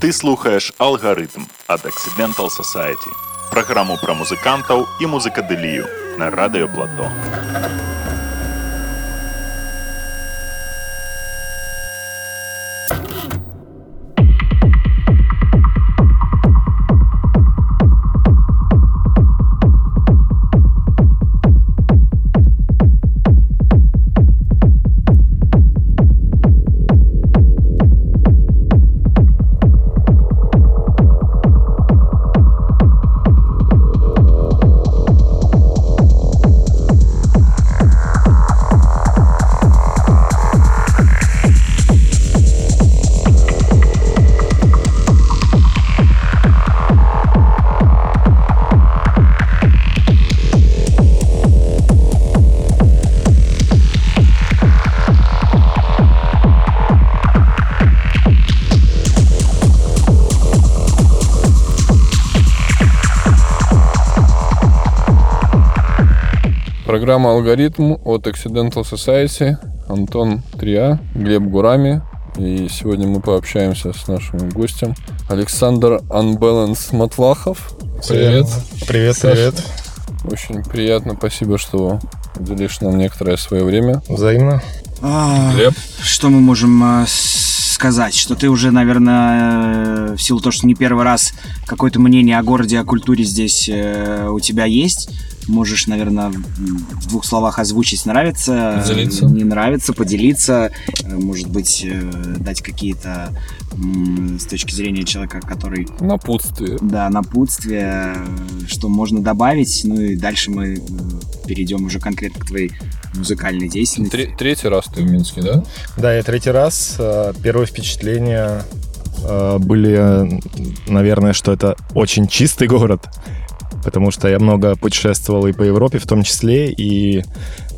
Ты слухаеш алгарытм ад Accidental Society. Праграму пра музыкантаў і музыкадылію на радыёплато. Программа «Алгоритм» от Accidental Society. Антон Триа, Глеб Гурами. И сегодня мы пообщаемся с нашим гостем Александр Unbalance Матлахов. Привет. Привет, Саша. привет. Очень приятно. Спасибо, что уделишь нам некоторое свое время. Взаимно. А, Глеб? Что мы можем а, сказать? Что ты уже, наверное, э, в силу того, что не первый раз какое-то мнение о городе, о культуре здесь э, у тебя есть. Можешь, наверное, в двух словах озвучить, нравится, Поделиться. не нравится, поделиться, э, может быть, э, дать какие-то с точки зрения человека, который Напутствие. да, напутствие, что можно добавить, ну и дальше мы э, перейдем уже конкретно к твоей музыкальной деятельности. Тре- третий раз ты в Минске, да? Да, я третий раз. Первые впечатления э, были, наверное, что это очень чистый город, потому что я много путешествовал и по Европе в том числе, и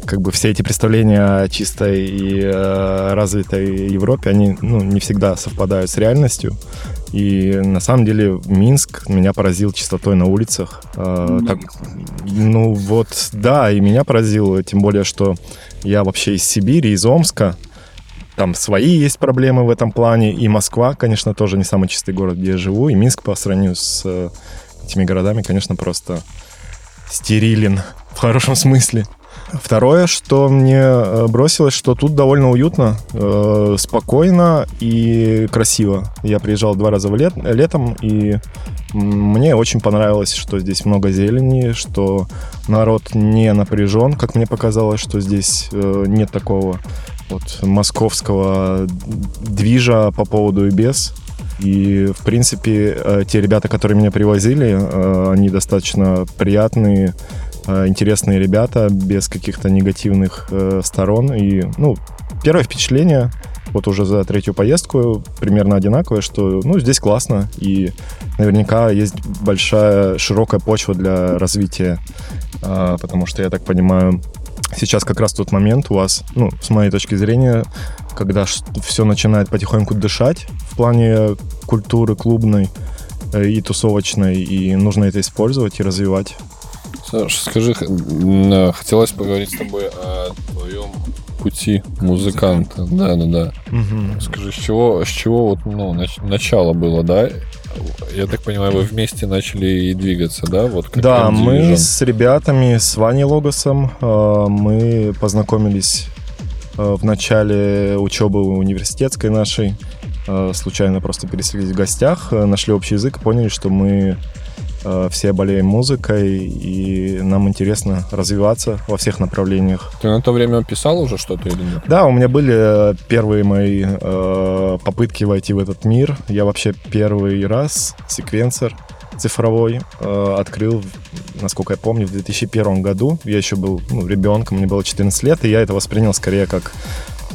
как бы все эти представления о чистой и э, развитой Европе, они ну, не всегда совпадают с реальностью. И на самом деле Минск меня поразил чистотой на улицах. Э, так, ну вот, да, и меня поразило, тем более, что я вообще из Сибири, из Омска. Там свои есть проблемы в этом плане. И Москва, конечно, тоже не самый чистый город, где я живу. И Минск по сравнению с э, этими городами, конечно, просто стерилен в хорошем смысле. Второе, что мне э, бросилось, что тут довольно уютно, э, спокойно и красиво. Я приезжал два раза в лет, летом, и мне очень понравилось, что здесь много зелени, что народ не напряжен, как мне показалось, что здесь э, нет такого вот московского движа по поводу и без. И, в принципе, э, те ребята, которые меня привозили, э, они достаточно приятные, э, интересные ребята, без каких-то негативных сторон. И, ну, первое впечатление, вот уже за третью поездку, примерно одинаковое, что, ну, здесь классно, и наверняка есть большая, широкая почва для развития, потому что, я так понимаю, сейчас как раз тот момент у вас, ну, с моей точки зрения, когда все начинает потихоньку дышать в плане культуры клубной э, и тусовочной, и нужно это использовать и развивать. Саш, скажи, э, хотелось поговорить с тобой о твоем пути музыканта. Да, да, да. Скажи, с чего, с чего вот, ну, нач- начало было, да? Я так понимаю, вы вместе начали и двигаться, да? Вот как Да, мы с ребятами, с Ваней Логосом, э, мы познакомились э, в начале учебы университетской нашей. Э, Случайно просто переселились в гостях, нашли общий язык, поняли, что мы все болеем музыкой, и нам интересно развиваться во всех направлениях. Ты на то время писал уже что-то или нет? Да, у меня были э, первые мои э, попытки войти в этот мир. Я вообще первый раз секвенсор цифровой э, открыл, насколько я помню, в 2001 году. Я еще был ну, ребенком, мне было 14 лет, и я это воспринял скорее как,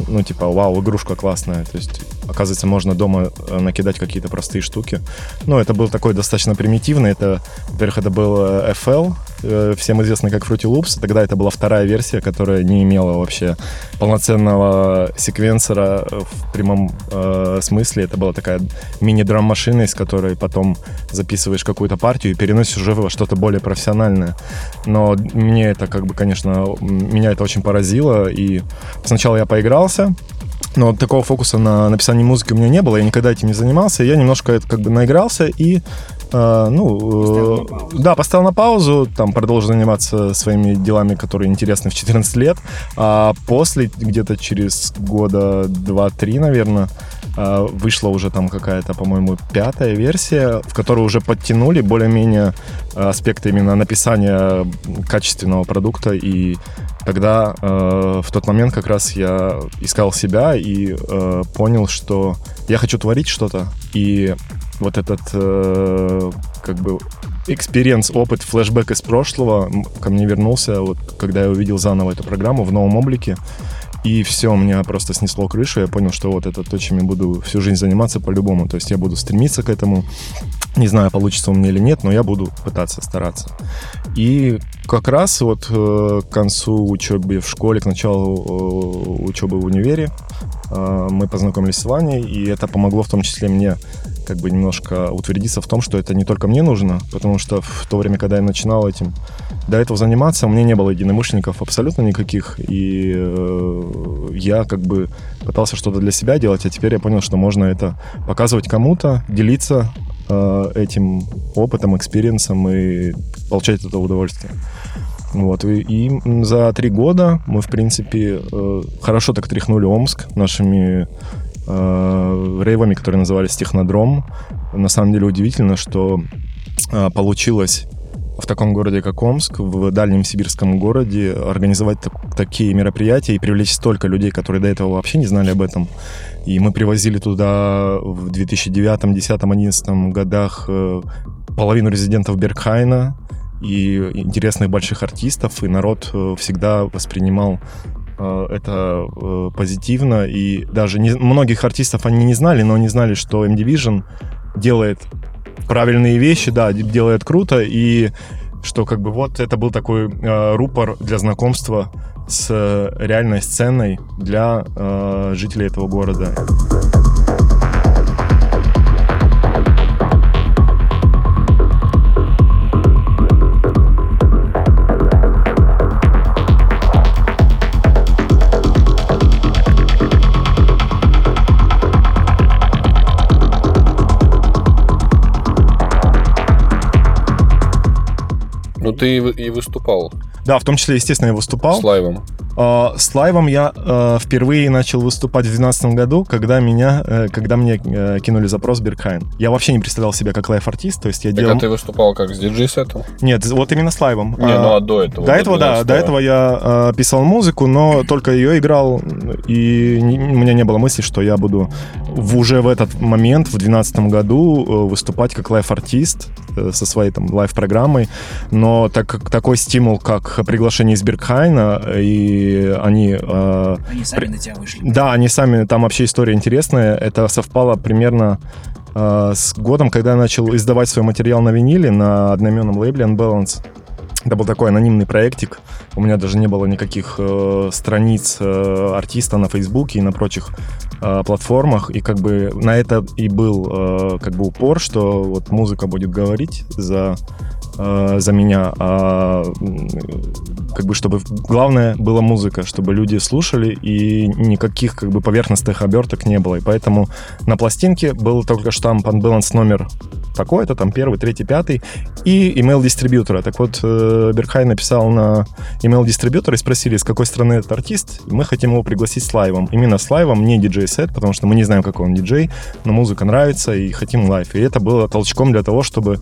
ну, типа, вау, игрушка классная. То есть, оказывается, можно дома э, накидать какие-то простые штуки. Ну, это был такой достаточно примитивный. Это, во-первых, это был э, FL, э, всем известный как Fruity Loops. Тогда это была вторая версия, которая не имела вообще полноценного секвенсора в прямом э, смысле. Это была такая мини-драм-машина, из которой потом записываешь какую-то партию и переносишь уже во что-то более профессиональное. Но мне это, как бы, конечно, меня это очень поразило. И сначала я поигрался, но такого фокуса на написание музыки у меня не было, я никогда этим не занимался. Я немножко это как бы наигрался и э, ну, э, да, поставил на паузу, там продолжил заниматься своими делами, которые интересны в 14 лет. А после, где-то через года 2-3, наверное, вышла уже там какая-то, по-моему, пятая версия, в которую уже подтянули более-менее аспекты именно написания качественного продукта и Тогда э, в тот момент как раз я искал себя и понял, что я хочу творить что-то. И вот этот э, как бы experience, опыт, флешбэк из прошлого ко мне вернулся, вот когда я увидел заново эту программу в новом облике. И все, меня просто снесло крышу. Я понял, что вот это то, чем я буду всю жизнь заниматься по-любому. То есть я буду стремиться к этому. Не знаю, получится у меня или нет, но я буду пытаться, стараться. И как раз вот э, к концу учебы в школе, к началу э, учебы в универе э, мы познакомились с Ваней, и это помогло в том числе мне как бы немножко утвердиться в том, что это не только мне нужно, потому что в то время, когда я начинал этим до этого заниматься, у меня не было единомышленников абсолютно никаких, и э, я как бы пытался что-то для себя делать, а теперь я понял, что можно это показывать кому-то, делиться э, этим опытом, experience ом и получать это удовольствие. Вот, и, и за три года мы, в принципе, э, хорошо так тряхнули Омск нашими э, рейвами, которые назывались Технодром. На самом деле удивительно, что э, получилось в таком городе, как Омск, в дальнем сибирском городе, организовать так, такие мероприятия и привлечь столько людей, которые до этого вообще не знали об этом. И мы привозили туда в 2009, 2010, 2011 годах э, половину резидентов Бергхайна и интересных больших артистов, и народ всегда воспринимал это позитивно, и даже не, многих артистов они не знали, но они знали, что M-Division делает правильные вещи, да, делает круто, и что как бы вот это был такой э, рупор для знакомства с э, реальной сценой для э, жителей этого города. Ты и выступал. Да, в том числе, естественно, я выступал. С лайвом. А, с лайвом я э, впервые начал выступать в 2012 году, когда меня, э, когда мне э, кинули запрос Berghain. Я вообще не представлял себя как лайв-артист, то есть я так делал... а ты выступал как с диджей-сетом? Нет, вот именно с лайвом. Не, ну а до этого? До этого, да, до этого я писал музыку, но только ее играл, и у меня не было мысли, что я буду в, уже в этот момент, в 2012 году, выступать как лайв-артист со своей там лайв-программой, но так такой стимул, как приглашение из Berghain а и они... Э, они сами при... на тебя вышли. Да, они сами, там вообще история интересная. Это совпало примерно э, с годом, когда я начал издавать свой материал на виниле на одноименном лейбле Unbalance. Это был такой анонимный проектик. У меня даже не было никаких э, страниц э, артиста на Фейсбуке и на прочих э, платформах. И как бы на это и был э, как бы упор, что вот музыка будет говорить за э, за меня, а как бы чтобы главное была музыка, чтобы люди слушали и никаких как бы поверхностных оберток не было. И поэтому на пластинке был только штамп Unbalance номер такой-то, там первый, третий, пятый, и email дистрибьютора. Так вот, э, Берхай написал на email дистрибьютора и спросили, с какой страны этот артист. Мы хотим его пригласить с лайвом. Именно с лайвом, не диджей-сет, потому что мы не знаем, какой он диджей, но музыка нравится и хотим лайв. И это было толчком для того, чтобы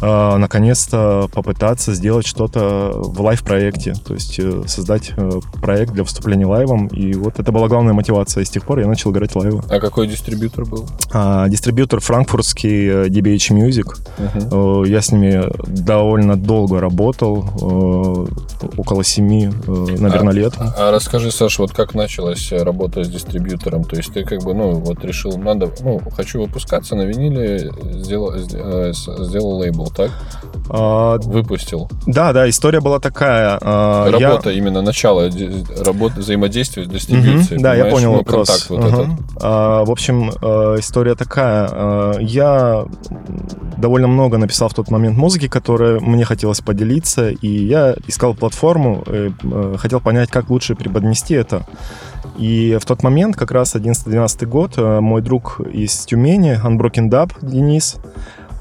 э, наконец-то попытаться сделать что-то в лайв-проекте, то есть э, создать э, проект для выступления лайвом, и вот это была главная мотивация, и с тех пор я начал играть лайвы. А какой дистрибьютор был? А, дистрибьютор франкфуртский DBH Music. Uh-huh. Я с ними довольно долго работал, около семи, наверное, а, лет. А расскажи, Саша, вот как началась работа с дистрибьютором? То есть ты как бы, ну, вот решил, надо, ну, хочу выпускаться на виниле, сделал, сделал лейбл, так? А, Выпустил. Да, да, история была такая. А, работа, я... именно начало работы, взаимодействия с дистрибьюцией. Угу, да, я понял ну, вопрос. Вот угу. этот. А, в общем, э, история такая. Э, я довольно много написал в тот момент музыки, которая мне хотелось поделиться, и я искал платформу, э, э, хотел понять, как лучше преподнести это. И в тот момент, как раз 11-12 год, э, мой друг из Тюмени, Unbroken Dub, Денис,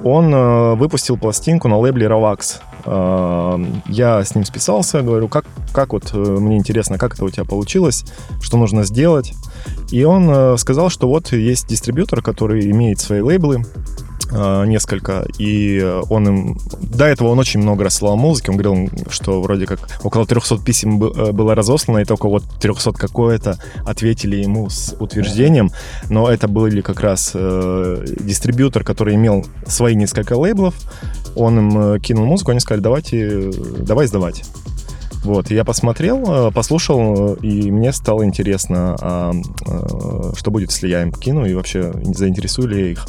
он э, выпустил пластинку на лейбле Ravax. Э, я с ним списался, говорю, как, как вот, э, мне интересно, как это у тебя получилось, что нужно сделать. И он сказал, что вот есть дистрибьютор, который имеет свои лейблы, э, несколько, и он им... До этого он очень много рассылал музыки, он говорил, что вроде как около 300 писем э, было разослано, и только вот 300 какое-то ответили ему с утверждением, но это были как раз э, дистрибьютор, который имел свои несколько лейблов, он им э, кинул музыку, они сказали, давайте, давай сдавать. Вот, я посмотрел, э, послушал, э, и мне стало интересно, а, э, что будет, если я им кину, и вообще заинтересую ли я их.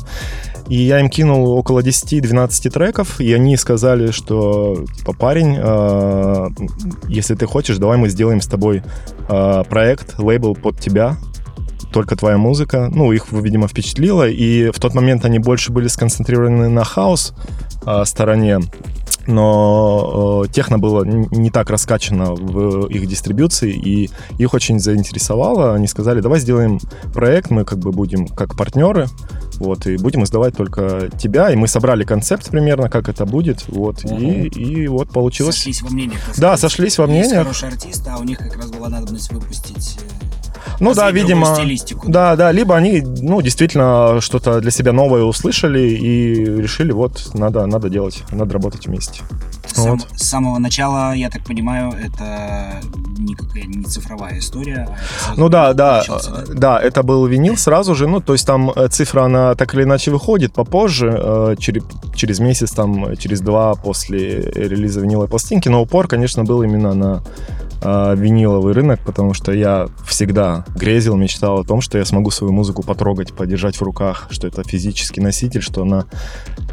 И я им кинул около 10-12 треков, и они сказали, что, типа, парень, э, если ты хочешь, давай мы сделаем с тобой э, проект, лейбл под тебя, только твоя музыка. Ну, их, видимо, впечатлило, и в тот момент они больше были сконцентрированы на хаос э, стороне, но э, техно было не так раскачано в их дистрибьюции, и их очень заинтересовало. Они сказали, давай сделаем проект, мы как бы будем как партнеры, вот, и будем издавать только тебя, и мы собрали концепт примерно, как это будет, вот, и, и вот получилось. Сошлись во мнениях. Да, сошлись во Есть мнениях. хороший артист, а у них как раз была надобность выпустить э, Ну да, видимо, стилистику, да, да, либо они, ну, действительно что-то для себя новое услышали и решили, вот, надо, надо делать, надо работать вместе. Сам- Вот. С самого начала, я так понимаю, это никакая не цифровая история. а Ну да, да, э, да, это был винил сразу же, ну, то есть там э, цифра, она так или иначе выходит попозже, э, через, через месяц, там, через два после релиза виниловой пластинки, но упор, конечно, был именно на э, виниловый рынок, потому что я всегда грезил, мечтал о том, что я смогу свою музыку потрогать, подержать в руках, что это физический носитель, что она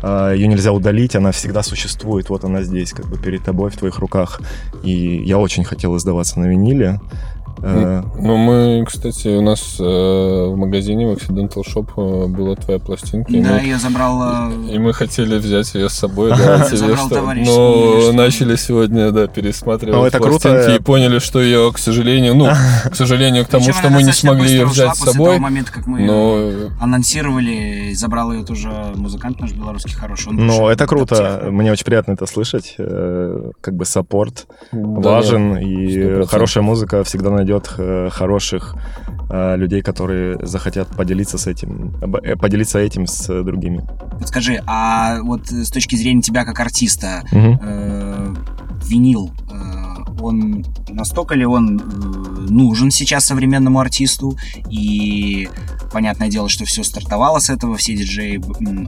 э, ее нельзя удалить, она всегда существует, вот она здесь, как бы перед тобой, в твоих руках. И я очень хотел издаваться на виниле. Э, Ну, мы, кстати, у нас э, в магазине в Accidental Shop э, была твоя пластинка. и Да, мы- ее забрал... И мы хотели взять ее с собой, да, тебе, Забрал что- товарищ, но начали сегодня, да, пересматривать Ну, пластинки и поняли, что ее, к сожалению, ну, к сожалению, к тому, что мы не смогли ее взять с после собой, того момента, как мы но её анонсировали, забрал ее тоже музыкант наш белорусский хороший. Ну, это круто. Мне очень приятно это слышать. Как бы саппорт важен, и 100%. хорошая музыка всегда найдет э, хороших э, людей, которые захотят поделиться с этим, э, поделиться этим с другими. Подскажи, а вот с точки зрения тебя как артиста, Мгм. э, винил, он настолько ли он э, нужен сейчас современному артисту? И понятное дело, что все стартовало с этого, все диджеи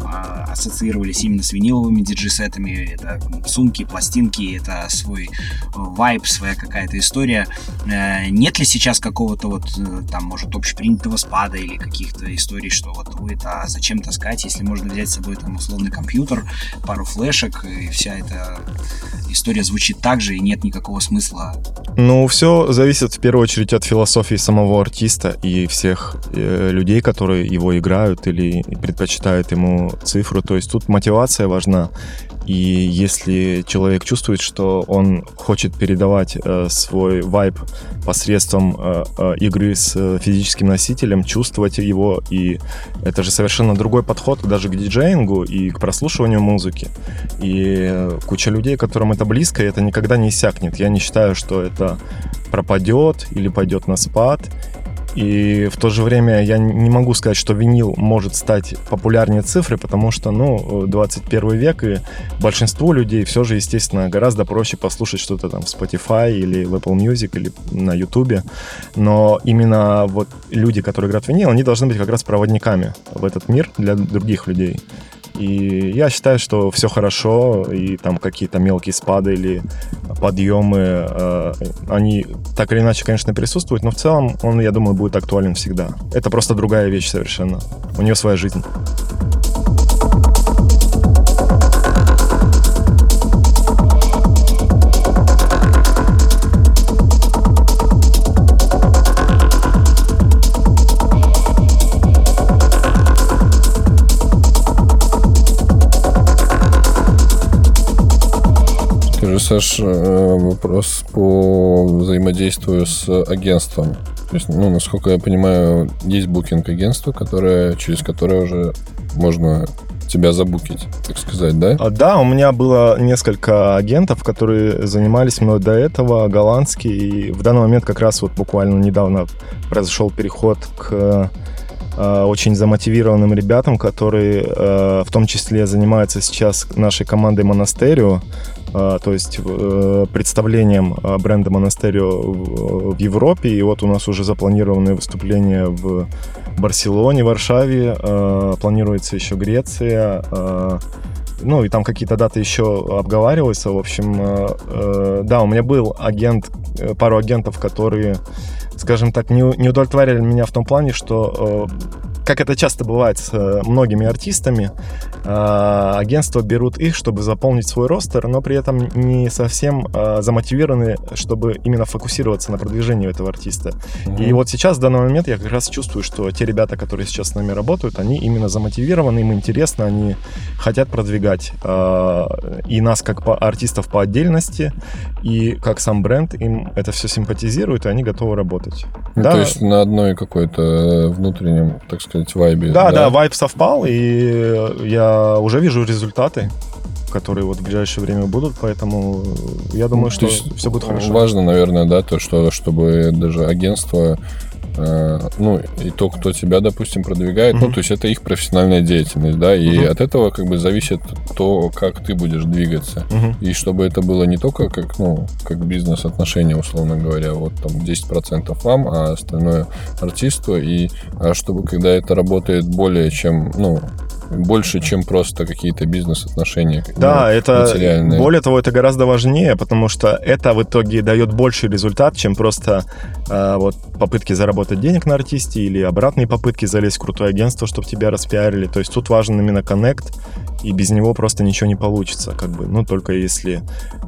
а, ассоциировались именно с виниловыми диджей-сетами. Это сумки, пластинки, это свой вайб, своя какая-то история. Э, Нет ли сейчас какого-то вот э, там, может, общепринятого спада или каких-то историй, что вот ой, это зачем таскать, если можно взять с собой там условный компьютер, пару флешек, и вся эта история звучит так же, и нет никакого смысла. Ну, все зависит в первую очередь от философии самого артиста и всех э, людей, которые его играют или предпочитают ему цифру. То есть тут мотивация важна. И если человек чувствует, что он хочет передавать э, свой вайб посредством э, э, игры с э, физическим носителем, чувствовать его, и это же совершенно другой подход даже к диджеингу и к прослушиванию музыки. И куча людей, которым это близко, и это никогда не иссякнет. Я не считаю, что это пропадет или пойдет на спад. И в то же время я не могу сказать, что винил может стать популярнее цифры, потому что, ну, 21 век, и большинству людей все же, естественно, гораздо проще послушать что-то там в Spotify или в Apple Music или на YouTube. Но именно вот люди, которые играют в винил, они должны быть как раз проводниками в этот мир для других людей. И я считаю, что все хорошо, и там какие-то мелкие спады или подъемы, э, они так или иначе, конечно, присутствуют, но в целом он, я думаю, будет актуален всегда. Это просто другая вещь совершенно. У нее своя жизнь. Саш, э, вопрос по взаимодействию с агентством. То есть, ну, насколько я понимаю, есть букинг-агентство, которое, через которое уже можно тебя забукить, так сказать, да? А, Да, у меня было несколько агентов, которые занимались мной до этого, голландские, и в данный момент как раз вот буквально недавно произошел переход к э, очень замотивированным ребятам, которые э, в том числе занимаются сейчас нашей командой Монастерио, то есть э, представлением э, бренда Монастерио в, Европе. И вот у нас уже запланированы выступления в Барселоне, Варшаве, э, планируется еще Греция, э, ну, и там какие-то даты еще обговариваются. В общем, э, э, да, у меня был агент, э, пару агентов, которые, скажем так, не, не удовлетворяли меня в том плане, что, э, как это часто бывает с э, многими артистами, э, агентства берут их, чтобы заполнить свой ростер, но при этом не совсем э, замотивированы, чтобы именно фокусироваться на продвижении этого артиста. И вот сейчас, в данный момент, я как раз чувствую, что те ребята, которые сейчас с нами работают, они именно замотивированы, им интересно, они хотят продвигать и нас как по артистов по отдельности, и как сам бренд, им это все симпатизирует, и они готовы работать. Ну, да, То есть на одной какой-то внутреннем, так сказать, вайбе. да, да, вайб совпал, и я уже вижу результаты, которые вот в ближайшее время будут, поэтому я думаю, Ну, что все будет хорошо. Важно, наверное, да, то, что чтобы даже агентство, ну, и то, кто тебя, допустим, продвигает, ну, Мгм. то есть это их профессиональная деятельность, да, и Мгм. от этого как бы зависит то, как ты будешь двигаться. Мгм. И чтобы это было не только как, ну, как бизнес-отношения, условно говоря, вот там 10% вам, а остальное артисту, и а чтобы когда это работает более чем, ну, больше, чем просто какие-то бизнес-отношения. Да, ну, это материальные. более того, это гораздо важнее, потому что это в итоге дает больший результат, чем просто э, вот попытки заработать денег на артисте или обратные попытки залезть в крутое агентство, чтобы тебя распиарили. То есть тут важен именно коннект, и без него просто ничего не получится, как бы. Ну только если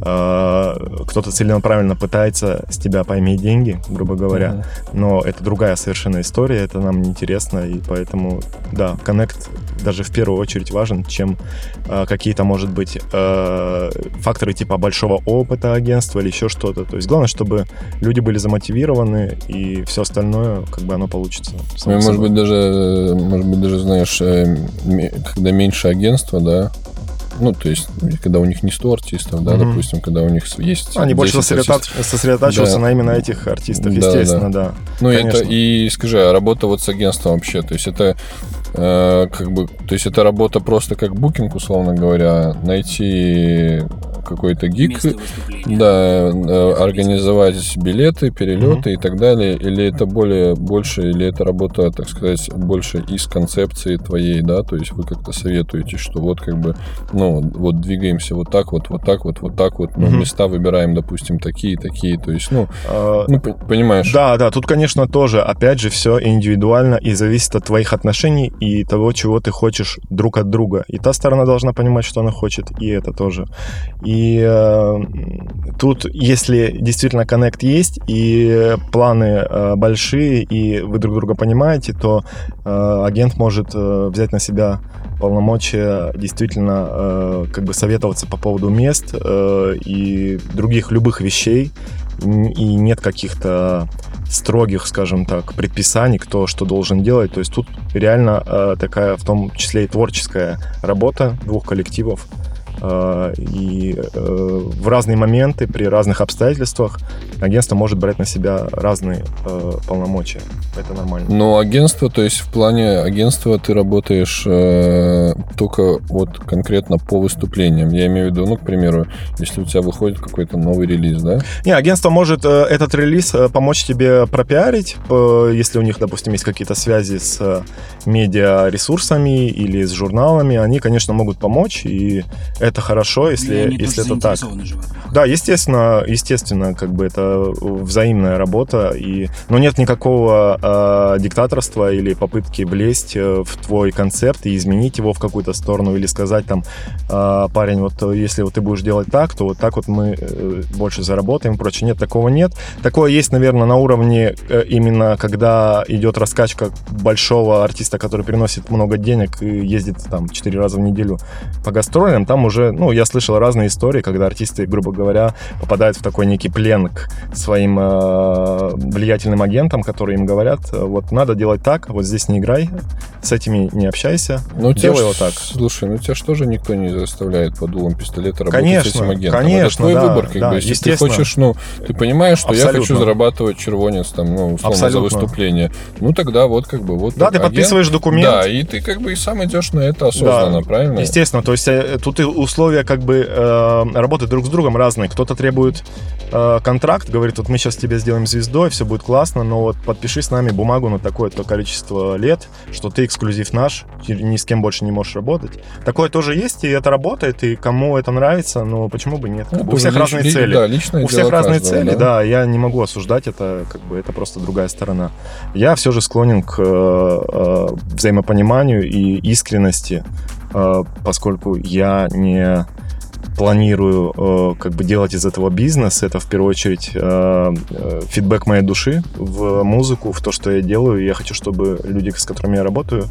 э, кто-то целенаправленно пытается с тебя поиметь деньги, грубо говоря. Мгм. Но это другая совершенно история, это нам неинтересно, и поэтому, да, коннект даже в первую очередь важен, чем э, какие-то, может быть, э, факторы типа большого опыта агентства или еще что-то. То есть главное, чтобы люди были замотивированы, и все остальное, как бы оно получится. Ну, может быть, даже, э, может быть, даже, знаешь, э, когда меньше агентства, да, ну, то есть, когда у них не 100 артистов, да, Мгм. допустим, когда у них есть... Они больше 10 сосредотач- артистов. сосредотачиваются Да. на именно этих артистах, Да, естественно, да. Ну, это, и скажи, а работа вот с агентством вообще, то есть это э, как бы, то есть это работа просто как букинг, условно говоря, найти какой-то гик, да, э, организовать билеты, перелеты и так далее, или это более больше, или это работа, так сказать, больше из концепции твоей, да, то есть вы как-то советуете, что вот как бы, ну, вот двигаемся вот так вот, вот так вот, вот так вот, Мгм. места выбираем, допустим, такие, такие, то есть, ну, Э, ну, понимаешь, Да, да, тут, конечно, тоже, опять же, все индивидуально и зависит от твоих отношений и того, чего ты хочешь друг от друга. И та сторона должна понимать, что она хочет, и это тоже. И э, тут, если действительно коннект есть, и планы э, большие, и вы друг друга понимаете, то э, агент может э, взять на себя полномочия действительно э, как бы советоваться по поводу мест э, и других любых вещей, и нет каких-то строгих, скажем так, предписаний, кто что должен делать. То есть тут реально э, такая, в том числе и творческая работа двух коллективов. Э, и э, в разные моменты, при разных обстоятельствах агентство может брать на себя разные э, полномочия. Это нормально. Но агентство, то есть в плане агентства ты работаешь только вот конкретно по выступлениям. Я имею в виду, ну, к примеру, если у тебя выходит какой-то новый релиз, да? Не, агентство может этот релиз помочь тебе пропиарить, если у них, допустим, есть какие-то связи с медиаресурсами или с журналами, они, конечно, могут помочь, и это хорошо, И если, они если это так. Да, естественно, естественно, как бы это взаимная работа, и, но нет никакого э, диктаторства или попытки влезть э, в твой концепт и изменить его в какую-то сторону, или сказать там, э, парень, вот э, если вот ты будешь делать так, то вот так вот мы э, больше заработаем и прочее. Нет, такого нет. Такое есть, наверное, на уровне э, именно, когда идет раскачка большого артиста, который приносит много денег и ездит там 4 раза в неделю по гастролям, там уже уже, ну, я слышал разные истории, когда артисты, грубо говоря, попадают в такой некий плен к своим э, влиятельным агентам, которые им говорят, вот надо делать так, вот здесь не играй, с этими не общайся, Ну, делай вот так. Слушай, ну тебя же тоже никто не заставляет под дулом пистолета работать Конечно, с этим агентом. конечно, Это твой да, выбор, как да, бы. Если ты хочешь, ну, ты понимаешь, что я хочу Абсолютно. зарабатывать червонец, там, ну, условно, за Абсолютно. выступление. Ну, тогда вот, как бы, вот. Да, ты агент- подписываешь документ. Да, и ты, как бы, и сам идешь на это осознанно, Да, правильно? Естественно, то есть э, тут и условия как бы э, работы друг с другом разные. Кто-то требует э, контракт, говорит, вот мы сейчас тебе сделаем звездой, все будет классно, но вот подпиши с нами бумагу на такое-то количество лет, что ты эксклюзив наш, ни с кем больше не можешь работать. Такое тоже есть, и это работает, и кому это нравится, но почему бы нет? Ну, у всех лич- разные ли- цели. Да, личное У всех разные каждого, цели, да. я не могу осуждать это, как бы это просто другая сторона. Я все же склонен к э, э, взаимопониманию и искренности, поскольку я не планирую э, как бы делать из этого бизнес, это в первую очередь э, э, фидбэк моей души в музыку, в то, что я делаю. Я хочу, чтобы люди, с которыми я работаю,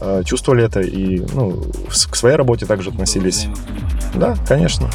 э, чувствовали это и ну, к своей работе также относились. Да, конечно.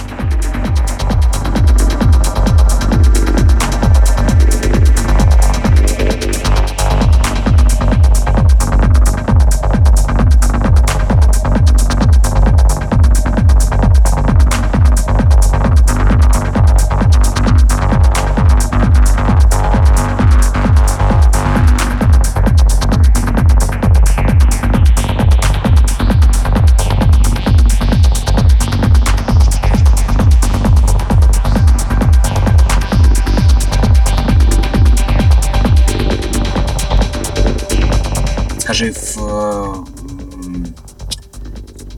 Скажи, в,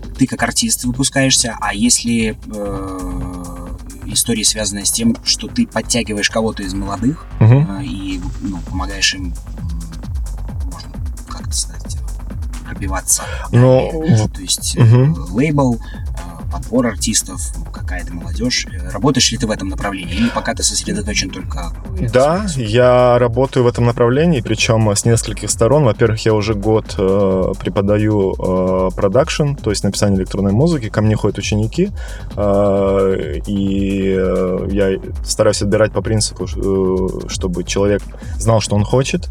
э, ты как артист выпускаешься, а если э, история связанная с тем, что ты подтягиваешь кого-то из молодых Мгм. э, и ну, помогаешь им, можно как-то сказать, пробиваться. Ну, далее. в- то есть э, Мгм. лейбл, э, подбор артистов, какая-то молодежь. Э, Работаешь ли ты в этом направлении? Или пока ты сосредоточен только... Да, я работаю в этом направлении, причем с нескольких сторон. Во-первых, я уже год э, преподаю э, продакшн, то есть написание электронной музыки. Ко мне ходят ученики, э, и э, я стараюсь отбирать по принципу, э, чтобы человек знал, что он хочет,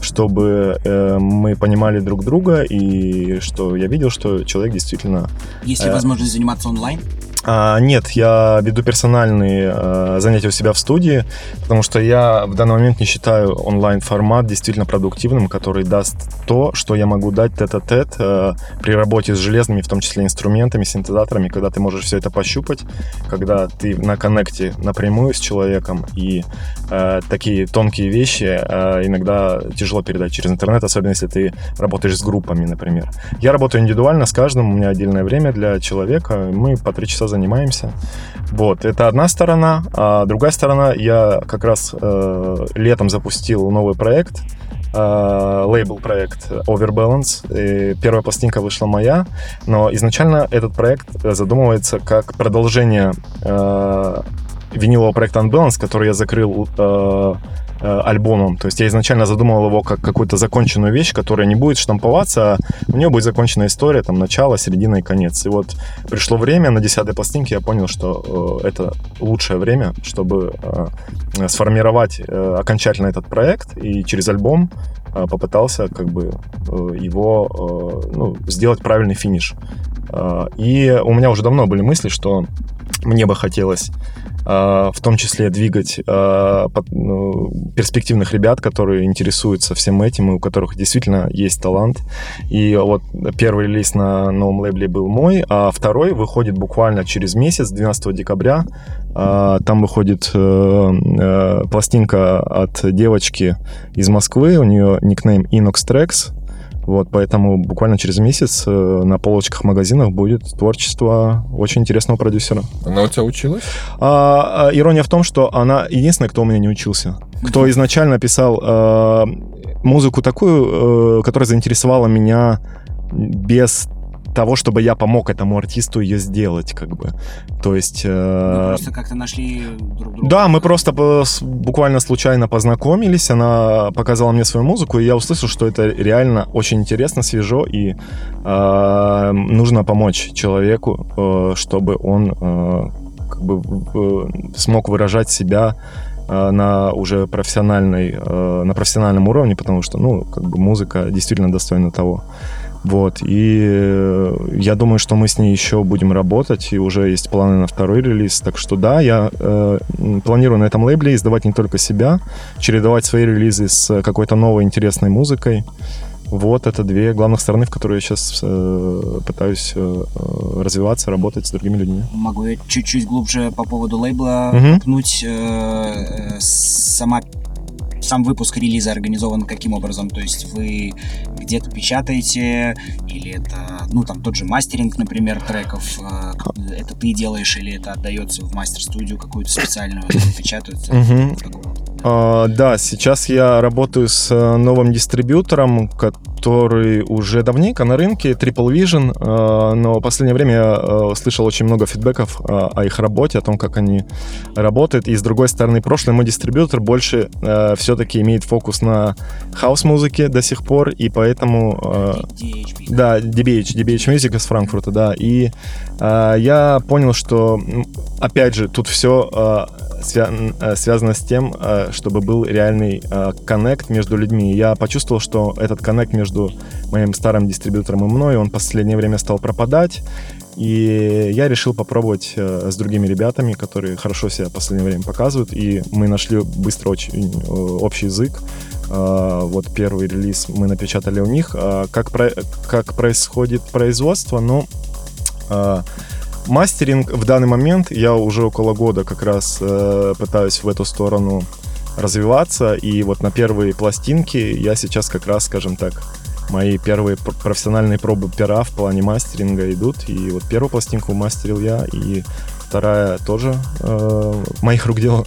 чтобы э, мы понимали друг друга, и что я видел, что человек действительно Есть ли Э, возможность заниматься онлайн? А, нет, я веду персональные э, занятия у себя в студии, потому что я в данный момент не считаю онлайн-формат действительно продуктивным, который даст то, что я могу дать тет-а-тет э, при работе с железными, в том числе инструментами, синтезаторами, когда ты можешь все это пощупать, когда ты на коннекте напрямую с человеком, и э, такие тонкие вещи э, иногда тяжело передать через интернет, особенно если ты работаешь с группами, например. Я работаю индивидуально с каждым, у меня отдельное время для человека, мы по три часа занимаемся. Вот, это одна сторона. А другая сторона, я как раз э, летом запустил новый проект, э, лейбл-проект Overbalance. И первая пластинка вышла моя, но изначально этот проект задумывается как продолжение э, винилового проекта Unbalance, который я закрыл э, альбомом. То есть я изначально задумывал его как какую-то законченную вещь, которая не будет штамповаться, а у нее будет законченная история, там, начало, середина и конец. И вот пришло время, на десятой пластинке я понял, что э, это лучшее время, чтобы э, сформировать э, окончательно этот проект, и через альбом э, попытался как бы э, его э, ну, сделать правильный финиш. Э, и у меня уже давно были мысли, что мне бы хотелось э, в том числе двигать э, ну, перспективных ребят, которые интересуются всем этим, и у которых действительно есть талант. И вот первый релиз на новом лейбле был мой, а второй выходит буквально через месяц, 12 декабря. А, Там выходит э, э, пластинка от девочки из Москвы, у нее никнейм Inox Tracks. Вот, поэтому буквально через месяц э, на полочках магазинов будет творчество очень интересного продюсера. Она у тебя училась? А, а, ирония в том, что она единственная, кто у меня не учился. Кто изначально писал э, музыку такую, э, которая заинтересовала меня без того, чтобы я помог этому артисту ее сделать, как бы. То есть... Вы Э, просто как-то нашли друг друга. да, мы просто буквально случайно познакомились, она показала мне свою музыку, и я услышал, что это реально очень интересно, свежо, и э, нужно помочь человеку, э, чтобы он э, как бы э, смог выражать себя э, на уже профессиональной, э, на профессиональном уровне, потому что, ну, как бы музыка действительно достойна того. Вот, и э, я думаю, что мы с ней еще будем работать, и уже есть планы на второй релиз. Так что да, я э, планирую на этом лейбле издавать не только себя, чередовать свои релизы с какой-то новой интересной музыкой. Вот это две главных стороны, в которые я сейчас э, пытаюсь э, э, развиваться, работать с другими людьми. Могу я чуть-чуть глубже по поводу лейбла Мгм. копнуть. Э, э, сама сам выпуск релиза организован каким образом? То есть вы где-то печатаете, или это, ну, там, тот же мастеринг, например, треков, э, это ты делаешь, или это отдается в мастер-студию какую-то специальную, там печатают? А, да, сейчас я работаю с э, новым дистрибьютором, который уже давненько на рынке, Triple Vision, э, но в последнее время я э, слышал очень много фидбэков э, о их работе, о том, как они работают. И с другой стороны, прошлый мой дистрибьютор больше все-таки имеет фокус на хаус-музыке до сих пор, и поэтому... э, DHB. да, DBH, DBH Music из Франкфурта, да. И э, я понял, что, опять же, тут все связано с тем, э, чтобы был реальный э, коннект между людьми. Я почувствовал, что этот коннект между моим старым дистрибьютором и мной, он в последнее время стал пропадать. И я решил попробовать э, с другими ребятами, которые хорошо себя в последнее время показывают. И мы нашли быстро очень э, общий язык. А, Вот первый релиз мы напечатали у них. А Как, про- как происходит производство? Ну, а, мастеринг в данный момент я уже около года как раз э, пытаюсь в эту сторону развиваться. И вот на первые пластинки я сейчас как раз, скажем так, мои первые пр- профессиональные пробы пера в плане мастеринга идут. И вот первую пластинку мастерил я, и вторая тоже э, моих рук дело.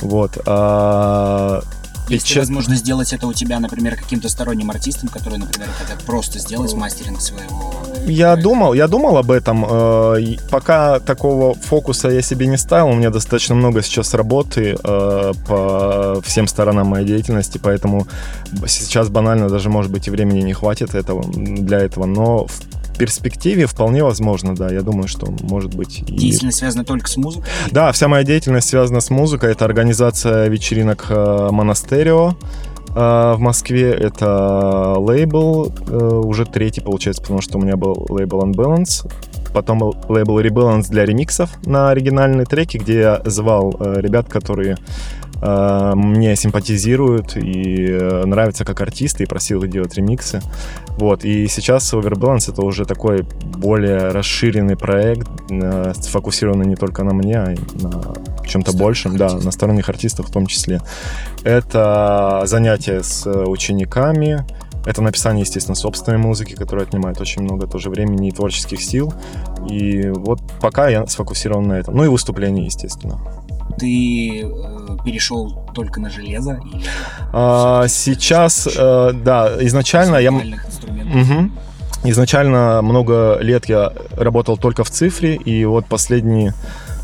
Вот. А, Есть печат- возможность сделать это у тебя, например, каким-то сторонним артистам, которые, например, хотят просто сделать мастеринг своего... Я думал, я думал об этом. э, Пока такого фокуса я себе не ставил. У меня достаточно много сейчас работы э, по всем сторонам моей деятельности, поэтому сейчас банально даже, может быть, и времени не хватит этого, для этого. Но в перспективе вполне возможно, да. Я думаю, что может быть и... Деятельность связана только с музыкой? Да, вся моя деятельность связана с музыкой. Это организация вечеринок э, Монастерио э, в Москве. Это лейбл, э, уже третий, получается, потому что у меня был лейбл Unbalance. Потом лейбл Rebalance для ремиксов на оригинальные треки, где я звал э, ребят, которые э, мне симпатизируют и э, нравятся как артисты, и просил их делать ремиксы. Вот, и сейчас Overbalance это уже такой более расширенный проект, э, сфокусированный не только на мне, а и на чем-то большем, да, на сторонних артистах в том числе. Это занятия с э, учениками, это написание, естественно, собственной музыки, которая отнимает очень много тоже времени и творческих сил. И вот пока я сфокусирован на этом. Ну и выступления, естественно. Ты э, перешел только на железо? Или А, сейчас, э, да, изначально я... Мгм. Изначально много лет я работал только в цифре, и вот последние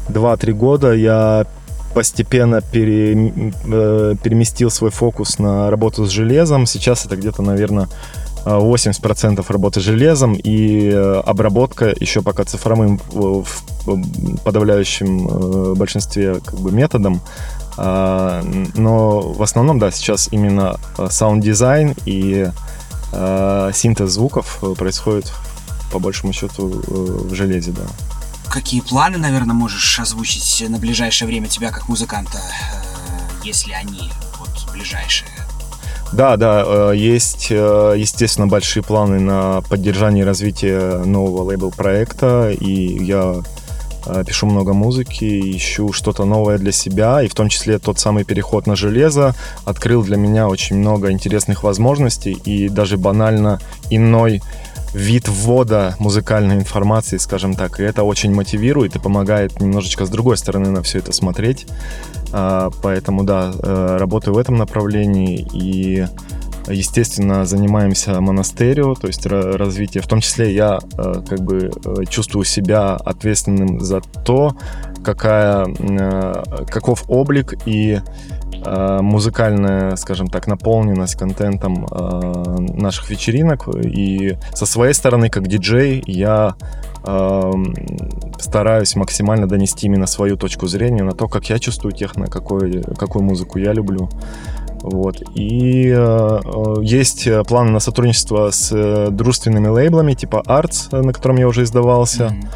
2-3 года я постепенно пере- э, переместил свой фокус на работу с железом. Сейчас это где-то, наверное, 80% работы с железом и э, обработка еще пока цифровым в в подавляющем э, большинстве как бы методом. А, Но в основном, да, сейчас именно э, саунд-дизайн и э, синтез звуков э, происходит по большему счету э, в железе, да. Какие планы, наверное, можешь озвучить на ближайшее время тебя как музыканта, э, если они вот ближайшие? Да, да, э, есть, э, естественно, большие планы на поддержание и развитие нового лейбл-проекта, и я э, пишу много музыки, ищу что-то новое для себя, и в том числе тот самый переход на железо открыл для меня очень много интересных возможностей, и даже банально иной вид ввода музыкальной информации, скажем так, и это очень мотивирует и помогает немножечко с другой стороны на все это смотреть. А, Поэтому, да, э, работаю в этом направлении и Естественно, занимаемся монастырью, то есть ра- развитие. В том числе я э, как бы э, чувствую себя ответственным за то, какая, каков облик и музыкальная, скажем так, наполненность контентом э, наших вечеринок. И со своей стороны, как диджей, я эм, стараюсь максимально донести именно свою точку зрения на то, как я чувствую техно, какой, какую музыку я люблю. Вот. И э, э, есть э, планы на сотрудничество с э, дружественными лейблами типа Arts, э, на котором я уже издавался. Мгм.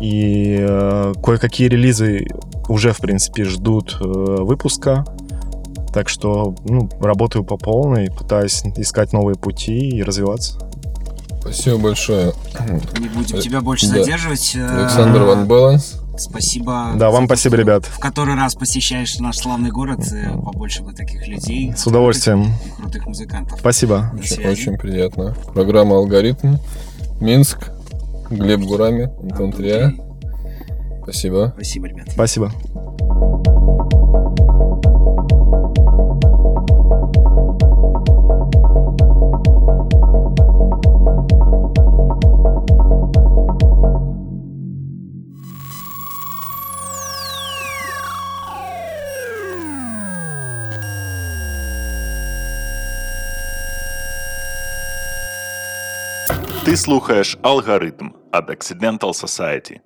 И э, кое-какие релизы уже, в принципе, ждут э, выпуска. Так что ну, работаю по полной, пытаюсь искать новые пути и развиваться. Спасибо большое. Не будем Э, тебя больше да. задерживать. Э, Александр Ван Баланс. Спасибо. Да, вам то, спасибо, ребят. В который раз посещаешь наш славный город. э, Побольше бы таких людей. С удовольствием. И крутых музыкантов. Спасибо. Очень, очень приятно. Программа «Алгоритм». Минск. Глеб Гурами. Антон. Спасибо. Спасибо, ребят. Спасибо. Ти слухаєш алгоритм від Accidental Society.